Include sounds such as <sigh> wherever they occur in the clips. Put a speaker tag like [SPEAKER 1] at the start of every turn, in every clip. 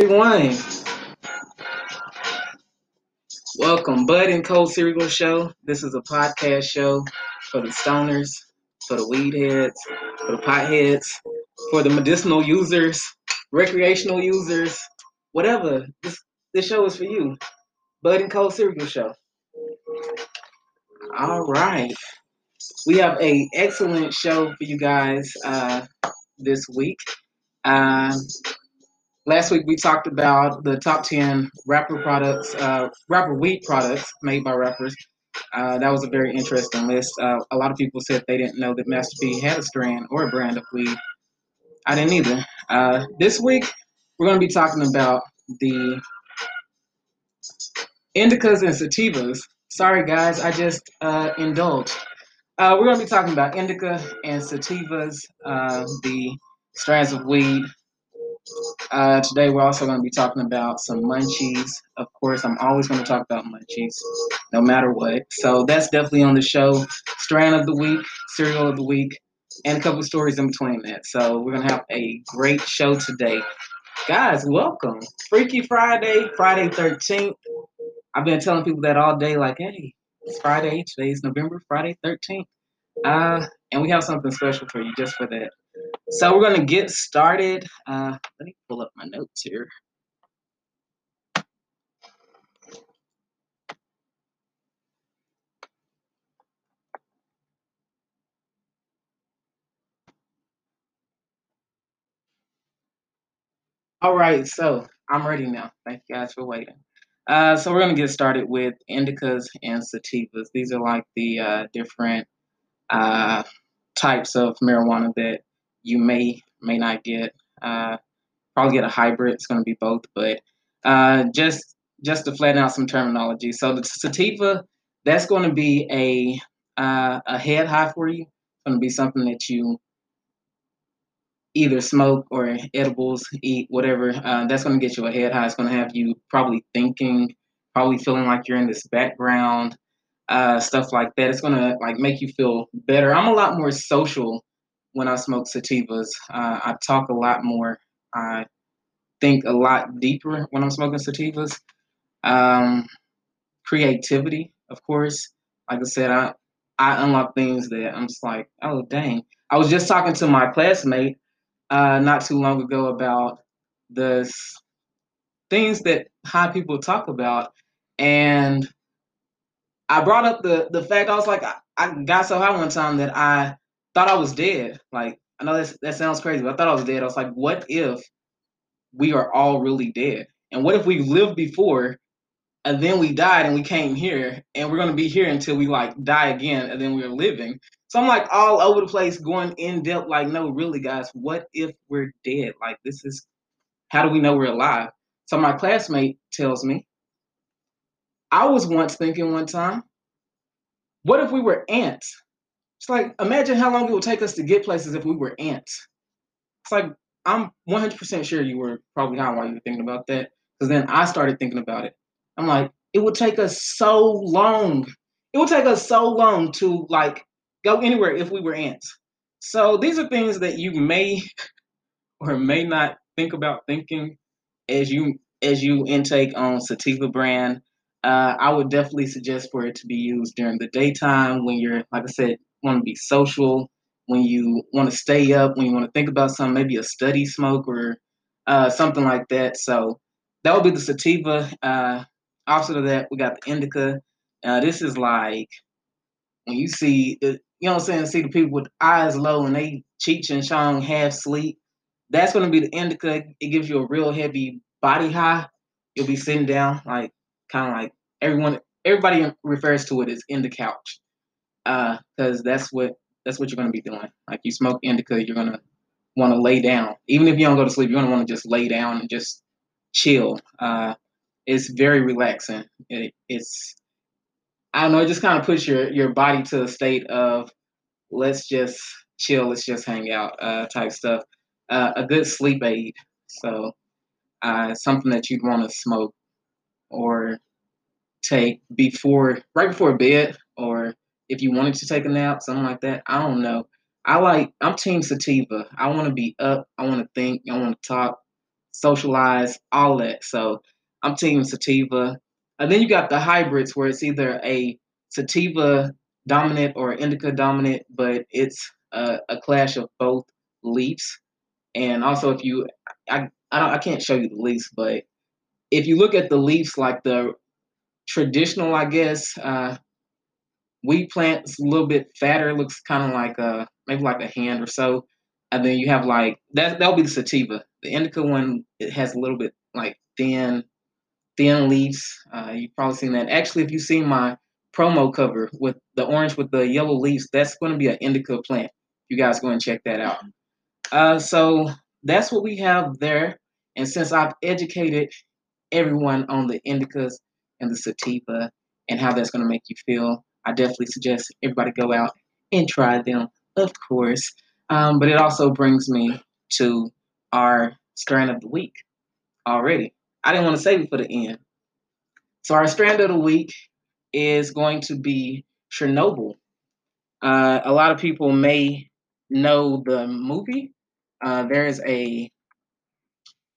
[SPEAKER 1] everyone. Welcome, Bud and Cold Cereal Show. This is a podcast show for the stoners, for the weed heads, for the potheads, for the medicinal users, recreational users, whatever. This this show is for you. Bud and Cold Cereal Show. All right. We have a excellent show for you guys uh, this week. Uh, last week we talked about the top 10 rapper products, uh, rapper weed products made by rappers. Uh, that was a very interesting list. Uh, a lot of people said they didn't know that Master P had a strand or a brand of weed. I didn't either. Uh, this week we're going to be talking about the indicas and sativas. Sorry, guys, I just uh, indulged. Uh, we're going to be talking about indica and sativas, uh, the strands of weed. Uh, today, we're also going to be talking about some munchies. Of course, I'm always going to talk about munchies, no matter what. So that's definitely on the show. Strand of the week, cereal of the week, and a couple stories in between that. So we're going to have a great show today. Guys, welcome. Freaky Friday, Friday 13th. I've been telling people that all day, like, hey, it's Friday. Today's November, Friday 13th. Uh, and we have something special for you just for that. So we're going to get started. Uh, let me pull up my notes here. All right, so I'm ready now. Thank you guys for waiting. Uh, so we're going to get started with indicas and sativas. These are like the uh, different uh, types of marijuana that you may may not get. Uh, probably get a hybrid. It's going to be both, but uh, just just to flatten out some terminology. So the sativa, that's going to be a uh, a head high for you. It's going to be something that you either smoke or edibles, eat, whatever, uh, that's going to get you a head high. It's going to have you probably thinking, probably feeling like you're in this background, uh, stuff like that. It's going to like make you feel better. I'm a lot more social when I smoke sativas. Uh, I talk a lot more. I think a lot deeper when I'm smoking sativas. Um, creativity, of course. Like I said, I I unlock things that I'm just like, oh dang. I was just talking to my classmate uh, not too long ago about the things that high people talk about, and I brought up the the fact I was like I, I got so high one time that I thought I was dead. Like I know that that sounds crazy, but I thought I was dead. I was like, what if we are all really dead? And what if we lived before and then we died and we came here and we're gonna be here until we like die again and then we're living. So I'm like all over the place, going in depth, like, no, really, guys, what if we're dead? Like, this is how do we know we're alive? So my classmate tells me, I was once thinking one time, what if we were ants? It's like, imagine how long it would take us to get places if we were ants. It's like, I'm 100% sure you were probably not while you were thinking about that. Because then I started thinking about it. I'm like, it would take us so long. It would take us so long to like go anywhere if we were ants. So these are things that you may <laughs> or may not think about thinking as you as you intake on sativa brand. Uh, I would definitely suggest for it to be used during the daytime when you're, like I said, want to be social, when you want to stay up, when you want to think about something, maybe a study smoke or uh, something like that. So that would be the sativa. Uh, opposite of that, we got the indica. Uh, this is like when you see the, you know what I'm saying, see the people with eyes low and they Cheech and Chong half sleep. That's gonna be the indica. It gives you a real heavy body high. You'll be sitting down, like kind of like everyone. Everybody refers to it as in the couch, because uh, that's what that's what you're gonna be doing. Like you smoke indica, you're gonna want to lay down. Even if you don't go to sleep, you're gonna want to just lay down and just chill. Uh, it's very relaxing. It, it's I don't know, it just kind of puts your your body to a state of let's just chill, let's just hang out uh, type stuff. Uh, a good sleep aid. So uh, something that you'd want to smoke or take before right before bed or if you wanted to take a nap, something like that. I don't know. I like I'm team sativa. I want to be up. I want to think. I want to talk. socialize, all that. So I'm team sativa. And then you got the hybrids where it's either a sativa dominant or indica dominant, but it's a, a clash of both leaves. And also, if you, I, I, don't, I can't show you the leaves, but if you look at the leaves, like the traditional, I guess, uh, wheat plant is a little bit fatter. Looks kind of like a maybe like a hand or so. And then you have like that. That'll be the sativa. The indica one it has a little bit like thin, thin leaves. Uh, you've probably seen that. Actually, if you see my promo cover with the orange with the yellow leaves, that's going to be an indica plant. You guys go and check that out. Uh, so that's what we have there. And since I've educated everyone on the indicas and the sativa and how that's going to make you feel, I definitely suggest everybody go out and try them, of course. Um, but it also brings me to our strand of the week already. I didn't want to save it for the end. So our strand of the week is going to be Chernobyl. Uh, a lot of people may know the movie. Uh, there is a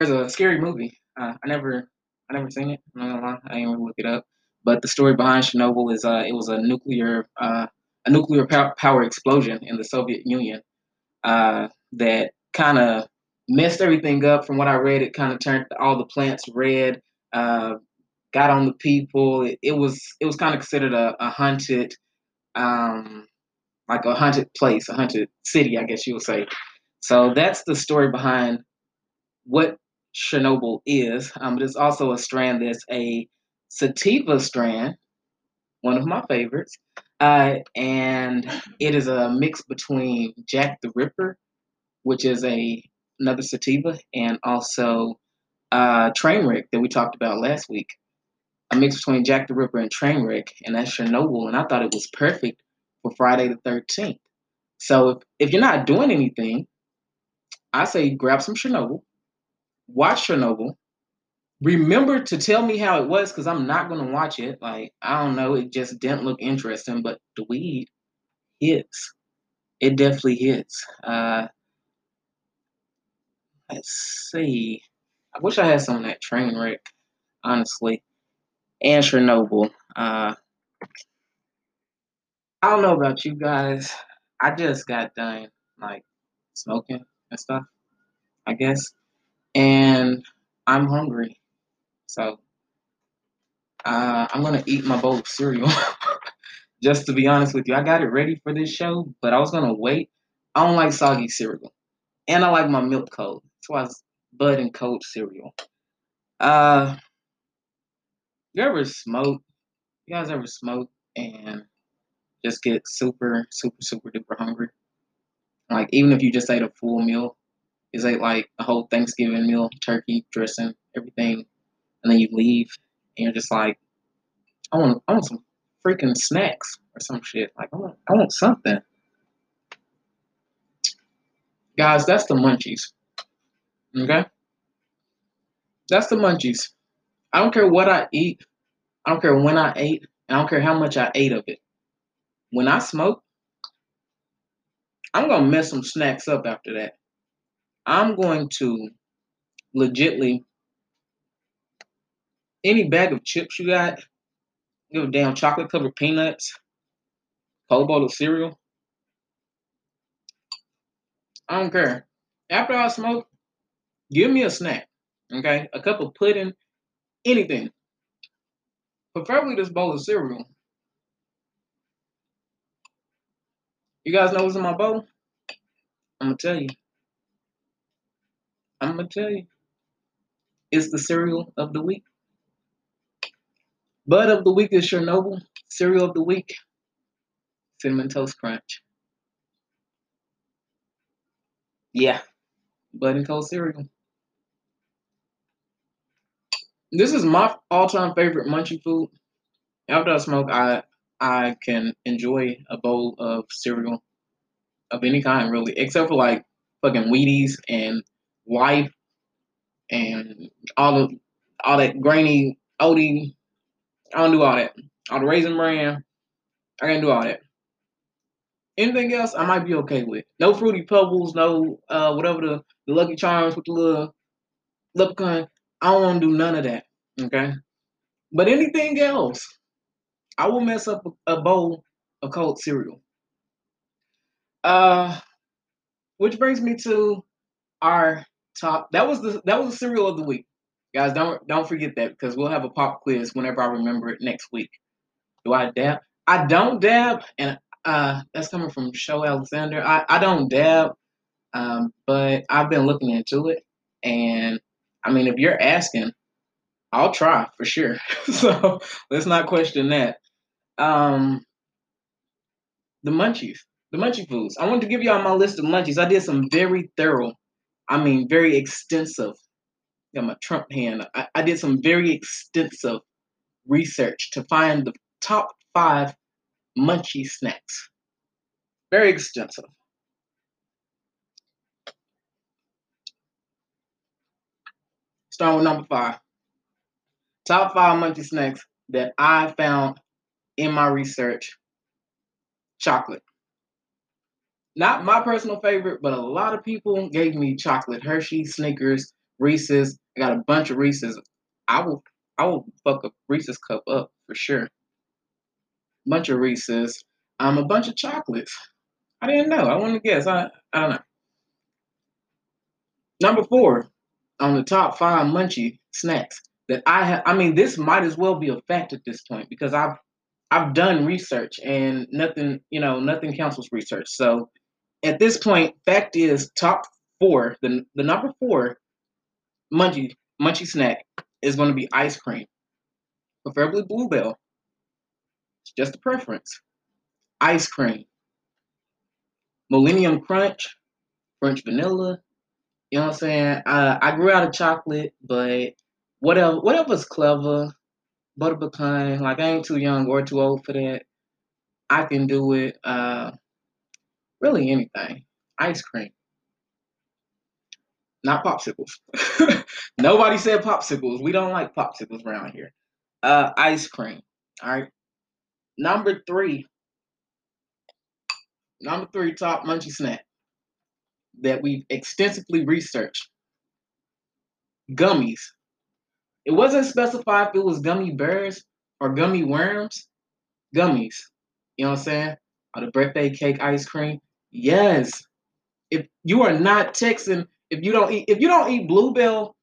[SPEAKER 1] there's a scary movie. Uh, I never I never seen it. I'm not gonna lie. I didn't even look it up. But the story behind Chernobyl is uh, it was a nuclear uh, a nuclear power explosion in the Soviet Union uh, that kind of messed everything up. From what I read, it kind of turned all the plants red, uh, got on the people. It, it was it was kind of considered a, a haunted, um, like a haunted place, a haunted city, I guess you would say. So that's the story behind what Chernobyl is. Um, but it's also a strand that's a sativa strand, one of my favorites. Uh, and it is a mix between Jack the Ripper, which is a another sativa, and also uh, Trainwreck that we talked about last week. A mix between Jack the Ripper and Trainwreck, and that's Chernobyl. And I thought it was perfect for Friday the 13th. So if, if you're not doing anything, I say grab some Chernobyl, watch Chernobyl, remember to tell me how it was because I'm not gonna watch it. Like I don't know, it just didn't look interesting. But the weed hits. It definitely hits. Uh, let's see. I wish I had some of that train wreck, honestly, and Chernobyl. Uh, I don't know about you guys. I just got done like smoking and stuff. I guess, and I'm hungry. So uh, I'm gonna eat my bowl of cereal. <laughs> Just to be honest with you, I got it ready for this show, but I was gonna wait. I don't like soggy cereal, and I like my milk cold. That's why it's Bud and cold cereal. Uh, you ever smoke? You guys ever smoke and just get super, super, super duper hungry? Like even if you just ate a full meal, is ate like a whole Thanksgiving meal, turkey, dressing, everything and then you leave and you're just like, I want, I want some freaking snacks or some shit. Like I want, I want something. Guys, that's the munchies. Okay? That's the munchies. I don't care what I eat. I don't care when I ate. I don't care how much I ate of it. When I smoke, I'm going to mess some snacks up after that. I'm going to legitly any bag of chips you got, give a damn chocolate covered peanuts, cold bowl of cereal. I don't care. After I smoke, give me a snack. Okay? A cup of pudding, anything. Preferably this bowl of cereal. You guys know what's in my bowl? I'm gonna tell you. I'm gonna tell you. It's the cereal of the week. Bud of the week is Chernobyl. Cereal of the week, Cinnamon Toast Crunch. Yeah, Bud and Cold cereal. This is my all-time favorite munchie food. After I smoke, I I can enjoy a bowl of cereal of any kind, really, except for like fucking Wheaties and Life and all the all that grainy oaty I don't do all that. All the raisin bran, I can't do all that. Anything else, I might be okay with. No fruity pebbles, no uh, whatever the, the Lucky Charms with the little Leprechaun, I don't want to do none of that. Okay. But anything else, I will mess up a, a bowl of cold cereal. Uh, which brings me to our top. That was the that was the cereal of the week, guys. Don't don't forget that because we'll have a pop quiz whenever I remember it next week. Do I dab? I don't dab, and uh, that's coming from Show Alexander. I I don't dab, um, but I've been looking into it, and I mean, if you're asking, I'll try for sure. <laughs> so let's not question that. Um, the munchies, the munchie foods. I wanted to give y'all my list of munchies. I did some very thorough, I mean, very extensive. Got my Trump hand. I, I did some very extensive research to find the top five munchie snacks. Very extensive. Starting with number five. Top five munchie snacks that I found in my research chocolate. Not my personal favorite, but a lot of people gave me chocolate. Hershey, Snickers, Reese's. I got a bunch of Reese's. I will I will fuck a Reese's cup up for sure. Bunch of Reese's. Um, a bunch of chocolates. I didn't know. I want to guess. I I don't know. Number four on the top five munchie snacks that I have. I mean, this might as well be a fact at this point because I've I've done research and nothing, you know, nothing counts as research. So at this point, fact is top four, the the number four munchie munchie snack is going to be ice cream, preferably bluebell. It's just a preference. Ice cream, Moollennium Crunch, French vanilla. You know what I'm saying? Uh, I grew out of chocolate, but whatever whatever's clever, butter pecan. Like I ain't too young or too old for that. I can do it. Uh, really anything. Ice cream. Not popsicles. <laughs> Nobody said popsicles. We don't like popsicles around here. Uh, ice cream. All right. Number three. Number three top munchy snack that we've extensively researched. Gummies. It wasn't specified if it was gummy bears or gummy worms. Gummies. You know what I'm saying? Or the birthday cake ice cream. Yes. If you are not texting, if you don't eat, if you don't eat bluebell,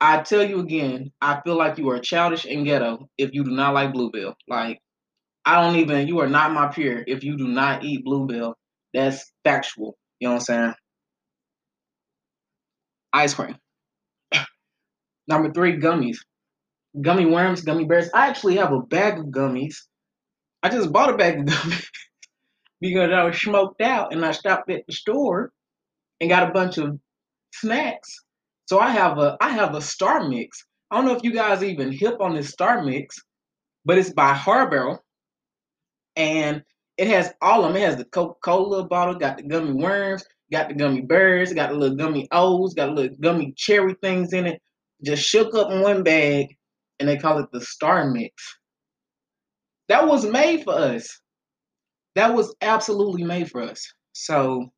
[SPEAKER 1] I tell you again, I feel like you are childish and ghetto if you do not like bluebell. Like, I don't even. You are not my peer if you do not eat bluebell. That's factual. You know what I'm saying? Ice cream. <coughs> Number three, gummies. Gummy worms, gummy bears. I actually have a bag of gummies. I just bought a bag of <laughs> gummies because I was smoked out and I stopped at the store and got a bunch of snacks. So I have a I have a star mix. I don't know if you guys even hip on this star mix, but it's by Haribo. And it has all of them. It has the Coca-Cola bottle, got the gummy worms, got the gummy birds, got the little gummy O's, got little gummy cherry things in it. Just shook up in one bag, and they call it the Star Mix. That was made for us. That was absolutely made for us. So,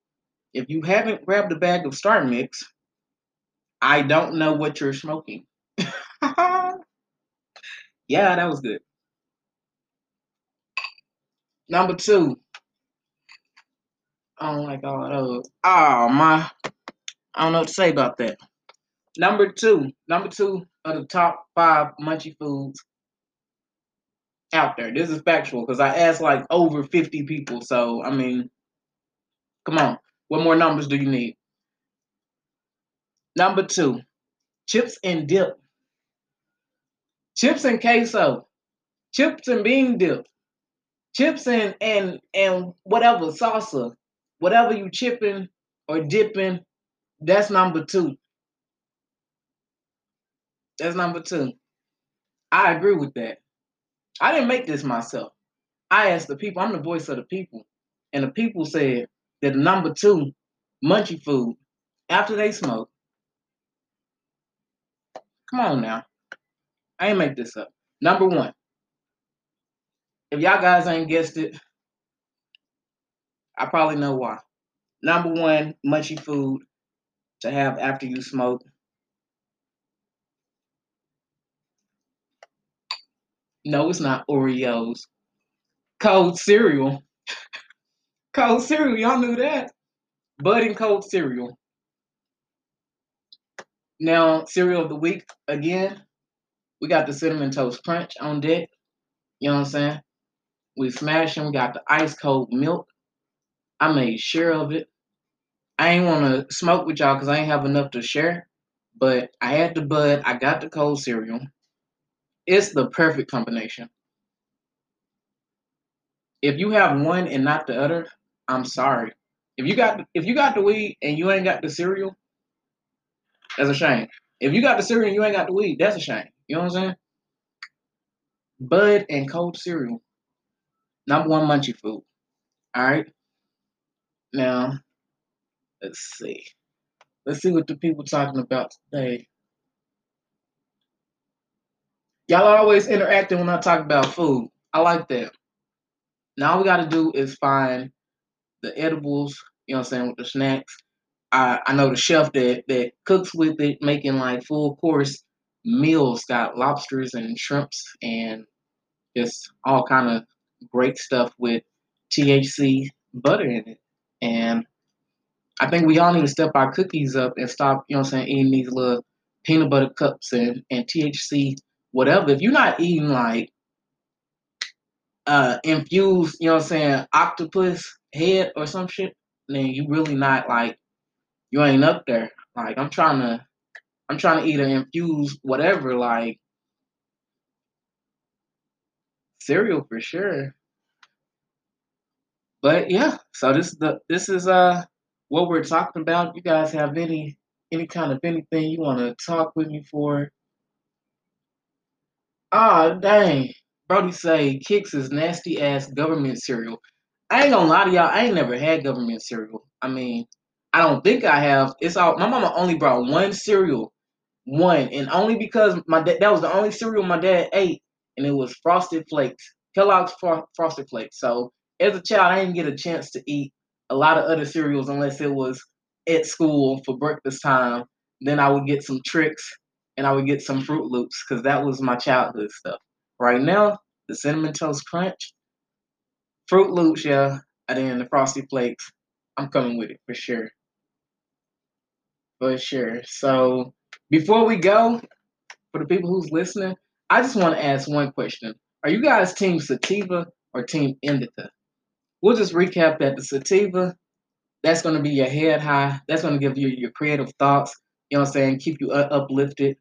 [SPEAKER 1] if you haven't grabbed a bag of Star Mix, I don't know what you're smoking. <laughs> yeah, that was good. Number two. I don't like all those. Oh my. I don't know what to say about that. Number two. Number two of the top five munchy foods out there. This is factual because I asked like over 50 people. So I mean, come on. What more numbers do you need? Number two, chips and dip. Chips and queso. Chips and bean dip chips and and and whatever salsa, whatever you chipping or dipping, that's number two. That's number two. I agree with that. I didn't make this myself. I asked the people. I'm the voice of the people, and the people said the number two munchy food after they smoke. Come on now. I ain't make this up. Number one. If y'all guys ain't guessed it, I probably know why. Number one, munchy food to have after you smoke. No, it's not Oreos. Cold cereal. <laughs> cold cereal, y'all knew that. Bud and cold cereal. Now, cereal of the week again. We got the cinnamon toast crunch on deck. You know what I'm saying? We smashing. We got the ice cold milk. I made sure of it. I ain't want to smoke with y'all because I ain't have enough to share. But I had the bud. I got the cold cereal. It's the perfect combination. If you have one and not the other, I'm sorry. If you got if you got the weed and you ain't got the cereal, that's a shame. If you got the cereal and you ain't got the weed, that's a shame. You know what I'm saying? Bud and cold cereal. Number one munchie food. All right. Now, let's see. Let's see what the people talking about today. Y'all are always interacting when I talk about food. I like that. Now all we gotta do is find the edibles, you know what I'm saying, with the snacks. I, I know the chef that, that cooks with it, making like full course meals, got lobsters and shrimps and just all kind of great stuff with THC butter in it. And I think we all need to step our cookies up and stop, you know what I'm saying, eating these little peanut butter cups and, and THC, whatever. If you're not eating like uh infused, you know what I'm saying, octopus head or some shit, then you really not like you ain't up there. Like I'm trying to I'm trying to eat an infused whatever, like cereal for sure. But yeah, so this is the this is uh what we're talking about. You guys have any any kind of anything you want to talk with me for? Ah, oh, dang. Brody say Kix is nasty ass government cereal. I ain't gonna lie to y'all, I ain't never had government cereal. I mean, I don't think I have. It's all my mama only brought one cereal. One. And only because my dad that was the only cereal my dad ate, and it was frosted flakes. Kellogg's Fro- frosted flakes. So as a child, I didn't get a chance to eat a lot of other cereals unless it was at school for breakfast time. Then I would get some Trix and I would get some Froot Loops because that was my childhood stuff. Right now, the cinnamon toast crunch, Froot Loops, yeah, and then the frosty flakes. I'm coming with it for sure. For sure. So before we go, for the people who's listening, I just want to ask one question. Are you guys team sativa or team indica? We'll just recap that the sativa, that's going to be your head high. That's going to give you your creative thoughts. You know what I'm saying? Keep you uplifted.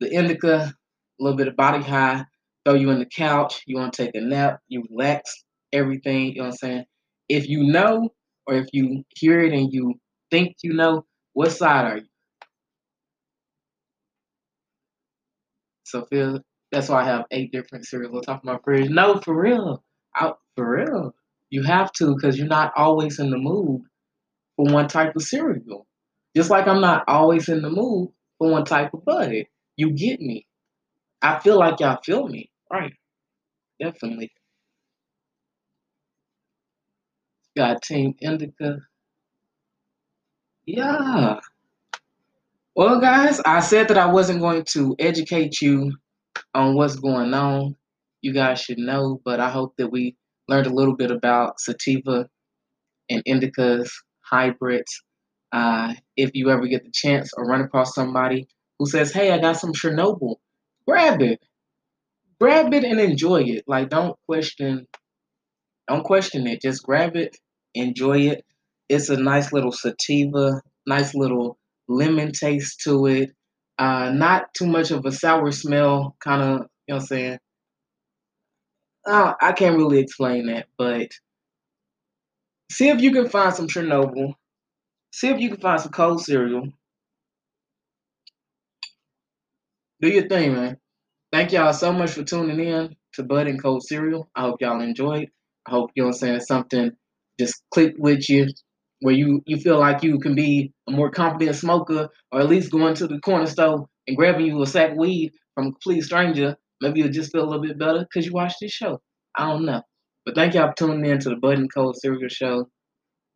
[SPEAKER 1] The indica, a little bit of body high, throw you in the couch. You want to take a nap. You relax everything. You know what I'm saying? If you know, or if you hear it and you think you know, what side are you? So Phil, that's why I have eight different cereals on top of my fridge. No, for real. I, for real. You have to because you're not always in the mood for one type of cereal. Just like I'm not always in the mood for one type of butter. You get me. I feel like y'all feel me. Right. Definitely. Got Team Indica. Yeah. Well, guys, I said that I wasn't going to educate you on what's going on. You guys should know, but I hope that we learned a little bit about sativa and indicas, hybrids. Uh, if you ever get the chance or run across somebody who says, "Hey, I got some Chernobyl," grab it, grab it and enjoy it. Like, don't question, don't question it. Just grab it, enjoy it. It's a nice little sativa, nice little lemon taste to it. Uh, not too much of a sour smell, kind of, you know what I'm saying? Uh, I can't really explain that, but see if you can find some Chernobyl. See if you can find some cold cereal. Do your thing, man. Thank y'all so much for tuning in to Bud and Cold Cereal. I hope y'all enjoyed. I hope you know what I'm saying something just click with you where you you feel like you can be a more confident smoker, or at least going to the corner store and grabbing you a sack of weed from a complete stranger. Maybe you'll just feel a little bit better because you watched this show. I don't know. But thank y'all for tuning in to the Bud and Cold Cereal Show.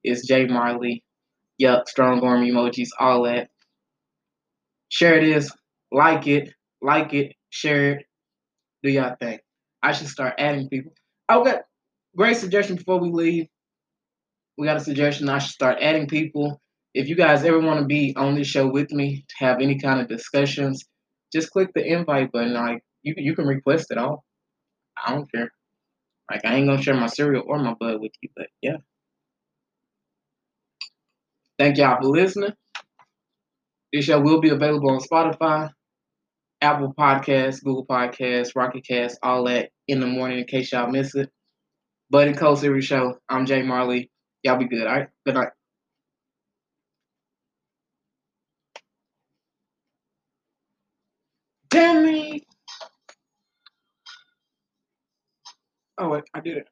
[SPEAKER 1] It's Jay Marley. Yup, strong arm emojis, all that. Share this, like it, like it, share it. Do y'all thing. I should start adding people. Got great suggestion before we leave. We got a suggestion. I should start adding people. If you guys ever want to be on this show with me to have any kind of discussions, just click the invite button. Like you, you can request it all. I don't care. Like I ain't gonna share my cereal or my bud with you, but yeah. Thank y'all for listening. This show will be available on Spotify, Apple Podcasts, Google Podcasts, Pocket Cast, all that in the morning in case y'all miss it. Bud and Cold Cereal Show. I'm Jay Marley. Y'all be good, all right? Good night. Damn me! Oh, wait, I did it.